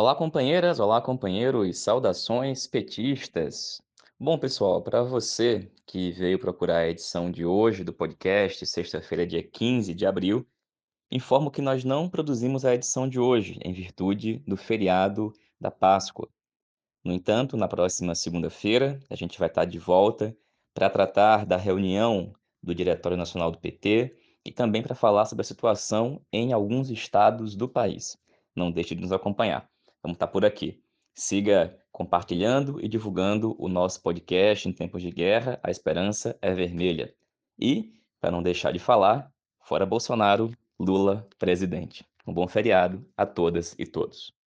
Olá, companheiras, olá, companheiros, saudações petistas. Bom, pessoal, para você que veio procurar a edição de hoje do podcast, sexta-feira, dia 15 de abril, informo que nós não produzimos a edição de hoje, em virtude do feriado da Páscoa. No entanto, na próxima segunda-feira, a gente vai estar de volta para tratar da reunião do Diretório Nacional do PT e também para falar sobre a situação em alguns estados do país. Não deixe de nos acompanhar. Vamos estar por aqui. Siga compartilhando e divulgando o nosso podcast em tempos de guerra. A esperança é vermelha. E, para não deixar de falar, fora Bolsonaro, Lula presidente. Um bom feriado a todas e todos.